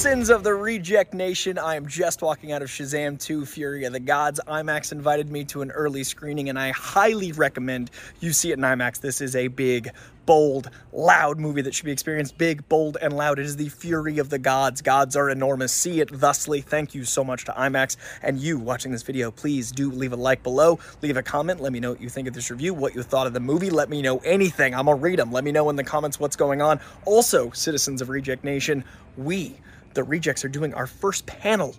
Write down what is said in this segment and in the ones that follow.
Citizens of the Reject Nation, I am just walking out of Shazam 2 Fury of the Gods. IMAX invited me to an early screening, and I highly recommend you see it in IMAX. This is a big, bold, loud movie that should be experienced big, bold, and loud. It is the Fury of the Gods. Gods are enormous. See it thusly. Thank you so much to IMAX. And you watching this video, please do leave a like below, leave a comment. Let me know what you think of this review, what you thought of the movie. Let me know anything. I'm gonna read them. Let me know in the comments what's going on. Also, Citizens of Reject Nation, we, the Rejects, are doing our first panel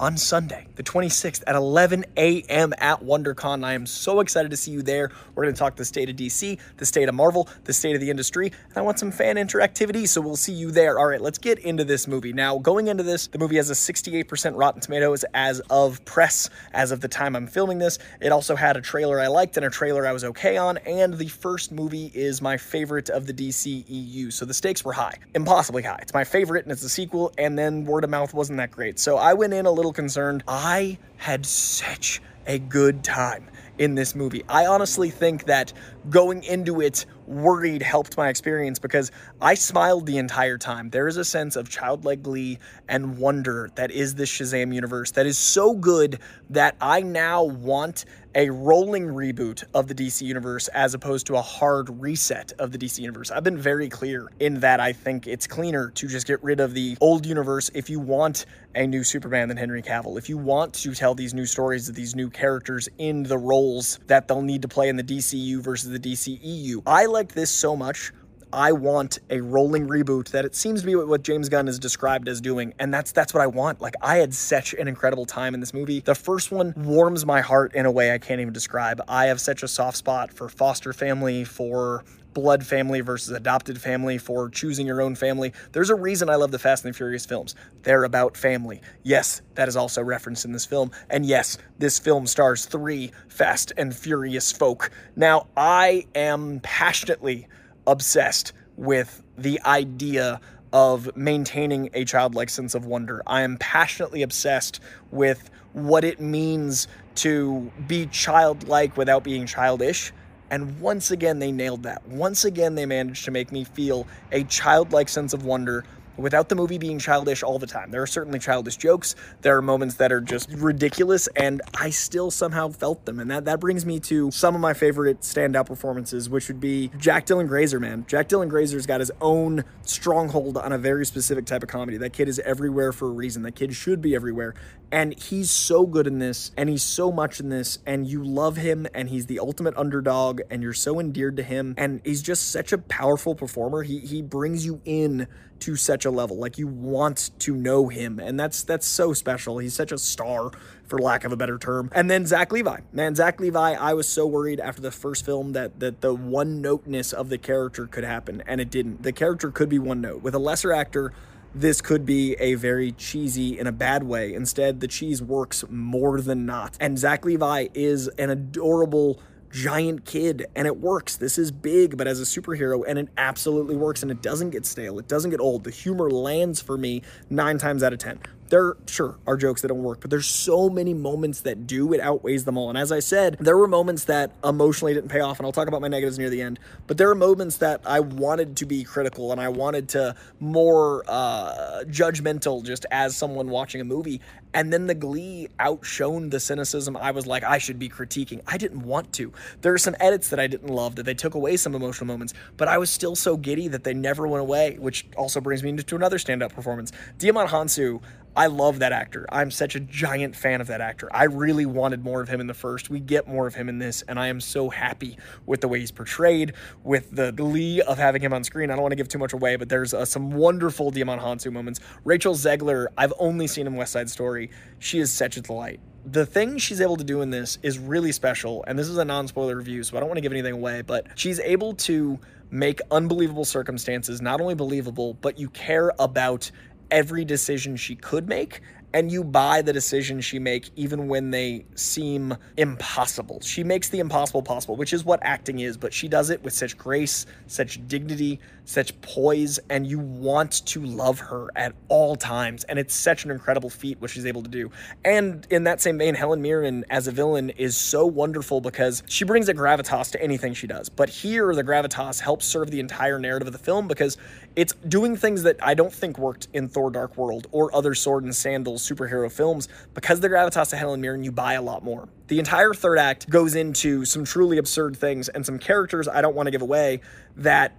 on Sunday, the 26th at 11 a.m. at WonderCon. I am so excited to see you there. We're going to talk the state of DC, the state of Marvel, the state of the industry, and I want some fan interactivity, so we'll see you there. All right, let's get into this movie. Now, going into this, the movie has a 68% Rotten Tomatoes as of press, as of the time I'm filming this. It also had a trailer I liked and a trailer I was okay on, and the first movie is my favorite of the DCEU, so the stakes were high, impossibly high. It's my favorite, and it's a sequel, and then word of mouth wasn't that great. So I went in a little concerned. I had such a good time in this movie. I honestly think that going into it worried helped my experience because I smiled the entire time. There is a sense of childlike glee and wonder that is this Shazam universe that is so good that I now want a rolling reboot of the DC universe as opposed to a hard reset of the DC universe. I've been very clear in that I think it's cleaner to just get rid of the old universe if you want a new Superman than Henry Cavill. If you want to tell these new stories of these new characters in the roles that they'll need to play in the DCU versus the DCEU. I like this so much I want a rolling reboot that it seems to be what James Gunn is described as doing, and that's that's what I want. Like I had such an incredible time in this movie. The first one warms my heart in a way I can't even describe. I have such a soft spot for foster family, for blood family versus adopted family, for choosing your own family. There's a reason I love the Fast and the Furious films. They're about family. Yes, that is also referenced in this film. And yes, this film stars three Fast and Furious folk. Now, I am passionately obsessed with the idea of maintaining a childlike sense of wonder. I am passionately obsessed with what it means to be childlike without being childish. And once again, they nailed that. Once again, they managed to make me feel a childlike sense of wonder without the movie being childish all the time. There are certainly childish jokes. There are moments that are just ridiculous, and I still somehow felt them. And that, that brings me to some of my favorite standout performances, which would be Jack Dylan Grazer, man. Jack Dylan Grazer's got his own stronghold on a very specific type of comedy. That kid is everywhere for a reason. That kid should be everywhere. And he's so good in this, and he's so much in this, and you love him, and he's the ultimate underdog, and you're so endeared to him. And he's just such a powerful performer. He he brings you in to such a level. Like you want to know him, and that's that's so special. He's such a star, for lack of a better term. And then Zach Levi, man, Zach Levi. I was so worried after the first film that that the one noteness of the character could happen, and it didn't. The character could be one note with a lesser actor this could be a very cheesy in a bad way. Instead, the cheese works more than not. And Zach Levi is an adorable giant kid and it works. This is big, but as a superhero, and it absolutely works and it doesn't get stale. It doesn't get old. The humor lands for me nine times out of 10 there sure are jokes that don't work, but there's so many moments that do. It outweighs them all. And as I said, there were moments that emotionally didn't pay off, and I'll talk about my negatives near the end. But there are moments that I wanted to be critical and I wanted to more uh, judgmental, just as someone watching a movie. And then the glee outshone the cynicism. I was like, I should be critiquing. I didn't want to. There are some edits that I didn't love that they took away some emotional moments, but I was still so giddy that they never went away, which also brings me into another standout performance. Djimon Hounsou I love that actor. I'm such a giant fan of that actor. I really wanted more of him in the first. We get more of him in this, and I am so happy with the way he's portrayed, with the glee of having him on screen. I don't want to give too much away, but there's uh, some wonderful Djimon Hounsou moments. Rachel Zegler, I've only seen in West Side Story. She is such a delight the thing she's able to do in this is really special. And this is a non spoiler review, so I don't want to give anything away, but she's able to make unbelievable circumstances not only believable, but you care about every decision she could make and you buy the decisions she make even when they seem impossible. She makes the impossible possible, which is what acting is, but she does it with such grace, such dignity, such poise, and you want to love her at all times. And it's such an incredible feat what she's able to do. And in that same vein, Helen Mirren as a villain is so wonderful because she brings a gravitas to anything she does. But here, the gravitas helps serve the entire narrative of the film because it's doing things that I don't think worked in Thor Dark World or other sword and sandals superhero films. Because the gravitas to Helen Mirren, you buy a lot more. The entire third act goes into some truly absurd things and some characters I don't want to give away that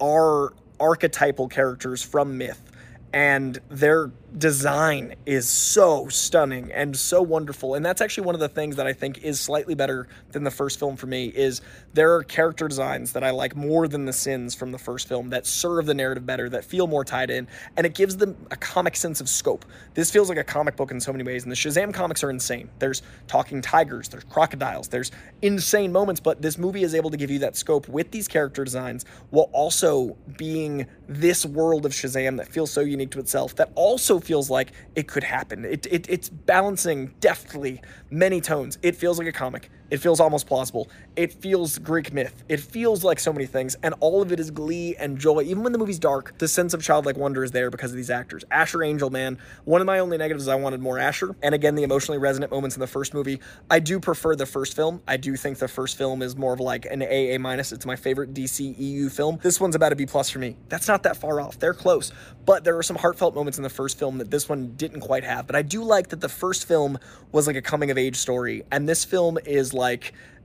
are archetypal characters from myth and their design is so stunning and so wonderful. And that's actually one of the things that i think is slightly better than the first film for me is there are character designs that i like more than the sins from the first film that serve the narrative better that feel more tied in and it gives them a comic sense of scope. This feels like a comic book in so many ways and the shazam comics are insane. There's talking tigers there's crocodiles there's insane moments but this movie is able to give you that scope with these character designs while also being this world of shazam that feels so unique to itself that also feels like it could happen. It, it, it's balancing deftly many tones. It feels like a comic. It feels almost plausible. It feels Greek myth. It feels like so many things, and all of it is glee and joy. Even when the movie's dark, the sense of childlike wonder is there because of these actors. Asher Angel, man, one of my only negatives is I wanted more Asher, and again, the emotionally resonant moments in the first movie. I do prefer the first film. I do think the first film is more of like an AA minus. It's my favorite DC EU film. This one's about a B plus for me. That's not that far off. They're close, but there are some heartfelt moments in the first film that this one didn't quite have. But I do like that the first film was like a coming of age story, and this film is like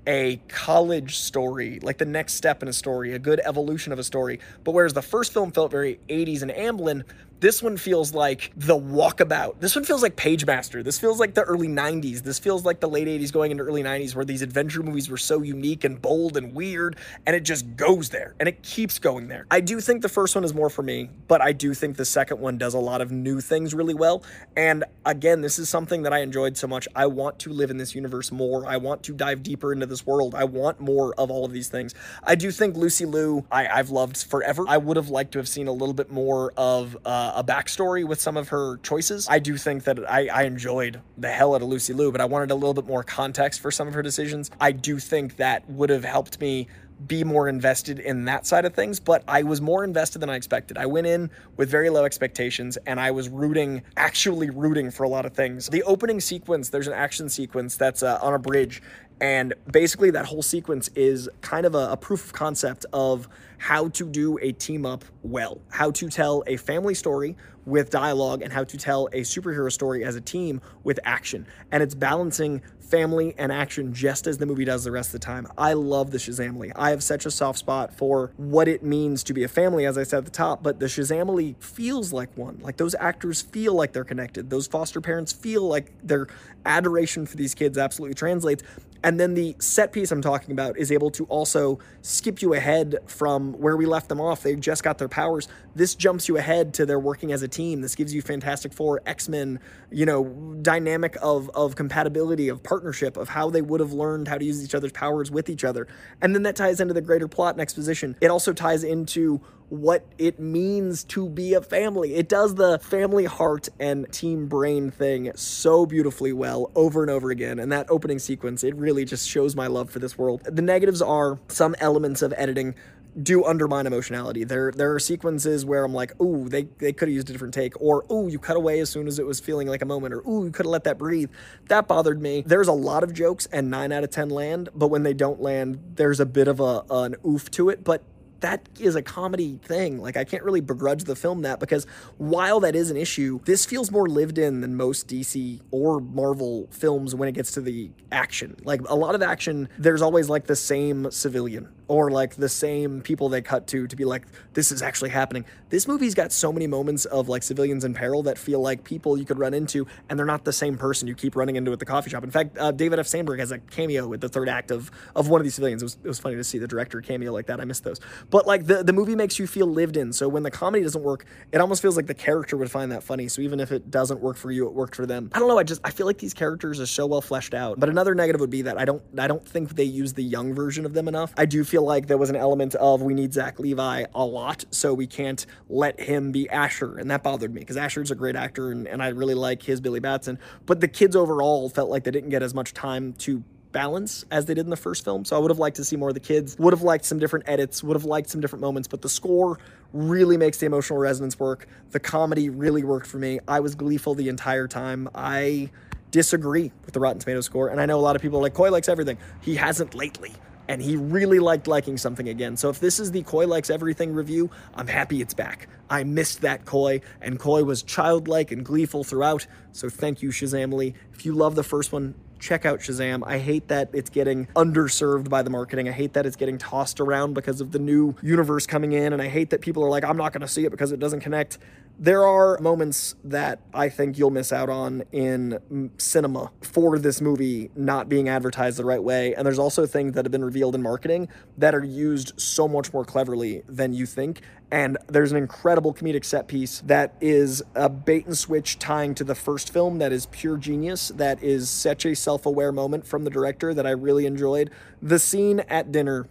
a college story, like the next step in a story, a good evolution of a story. But whereas the first film felt very 80s and Amblin, this one feels like the walkabout. This one feels like Pagemaster. This feels like the early 90s. This feels like the late 80s going into early 90s where these adventure movies were so unique and bold and weird and it just goes there and it keeps going there. I do think the first one is more for me, but I do think the second one does a lot of new things really well. And again, this is something that I enjoyed so much. I want to live in this universe more. I want to dive deeper into this world. I want more of all of these things. I do think Lucy Liu, I, have loved forever. I would have liked to have seen a little bit more of uh, a backstory with some of her choices. I do think that I, I enjoyed the hell out of Lucy Liu, but I wanted a little bit more context for some of her decisions. I do think that would have helped me be more invested in that side of things, but I was more invested than I expected. I went in with very low expectations and I was rooting, actually rooting for a lot of things. The opening sequence, there's an action sequence that's uh, on a bridge, and basically that whole sequence is kind of a, a proof of concept of how to do a team up well, how to tell a family story with dialogue, and how to tell a superhero story as a team with action. And it's balancing family and action just as the movie does the rest of the time. I love the Shazamily. I have such a soft spot for what it means to be a family, as I said at the top, but the Shazamily feels like one. Like those actors feel like they're connected. Those foster parents feel like their adoration for these kids absolutely translates. And then the set piece I'm talking about is able to also skip you ahead from where we left them off. They just got their powers. This jumps you ahead to their working as a team. This gives you Fantastic Four, X Men, you know, dynamic of, of compatibility, of partnership, of how they would have learned how to use each other's powers with each other. And then that ties into the greater plot and exposition. It also ties into what it means to be a family. It does the family heart and team brain thing so beautifully well over and over again. And that opening sequence, it really just shows my love for this world. The negatives are some elements of editing do undermine emotionality. There there are sequences where I'm like, ooh, they, they could have used a different take, or ooh, you cut away as soon as it was feeling like a moment, or ooh, you could have let that breathe. That bothered me. There's a lot of jokes and nine out of ten land, but when they don't land, there's a bit of a an oof to it. But that is a comedy thing. Like I can't really begrudge the film that because while that is an issue, this feels more lived in than most DC or Marvel films when it gets to the action. Like a lot of action, there's always like the same civilian or like the same people they cut to to be like this is actually happening. This movie's got so many moments of like civilians in peril that feel like people you could run into and they're not the same person you keep running into at the coffee shop. In fact, uh, David F. Sandberg has a cameo with the third act of of one of these civilians. It was, it was funny to see the director cameo like that. I missed those. But like the, the movie makes you feel lived in. So when the comedy doesn't work, it almost feels like the character would find that funny. So even if it doesn't work for you, it worked for them. I don't know. I just I feel like these characters are so well fleshed out. But another negative would be that I don't I don't think they use the young version of them enough. I do feel feel like there was an element of we need Zach Levi a lot, so we can't let him be Asher. And that bothered me because Asher's a great actor and, and I really like his Billy Batson. But the kids overall felt like they didn't get as much time to balance as they did in the first film. So I would have liked to see more of the kids, would have liked some different edits, would have liked some different moments, but the score really makes the emotional resonance work. The comedy really worked for me. I was gleeful the entire time. I disagree with the Rotten Tomato score, and I know a lot of people are like, Coy likes everything. He hasn't lately. And he really liked liking something again. So if this is the Coy likes everything review, I'm happy it's back. I missed that Coy, and Coy was childlike and gleeful throughout. So thank you, Shazamily. If you love the first one, check out Shazam. I hate that it's getting underserved by the marketing. I hate that it's getting tossed around because of the new universe coming in. And I hate that people are like, I'm not to see it because it doesn't connect. There are moments that I think you'll miss out on in cinema for this movie not being advertised the right way. And there's also things that have been revealed in marketing that are used so much more cleverly than you think. And there's an incredible comedic set piece that is a bait and switch tying to the first film that is pure genius, that is such a self aware moment from the director that I really enjoyed. The scene at dinner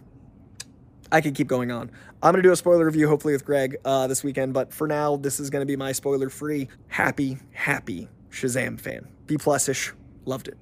I could keep going on. I'm going to do a spoiler review, hopefully, with Greg uh, this weekend, but for now, this is going to be my spoiler free, happy, happy Shazam fan. B plus ish. Loved it.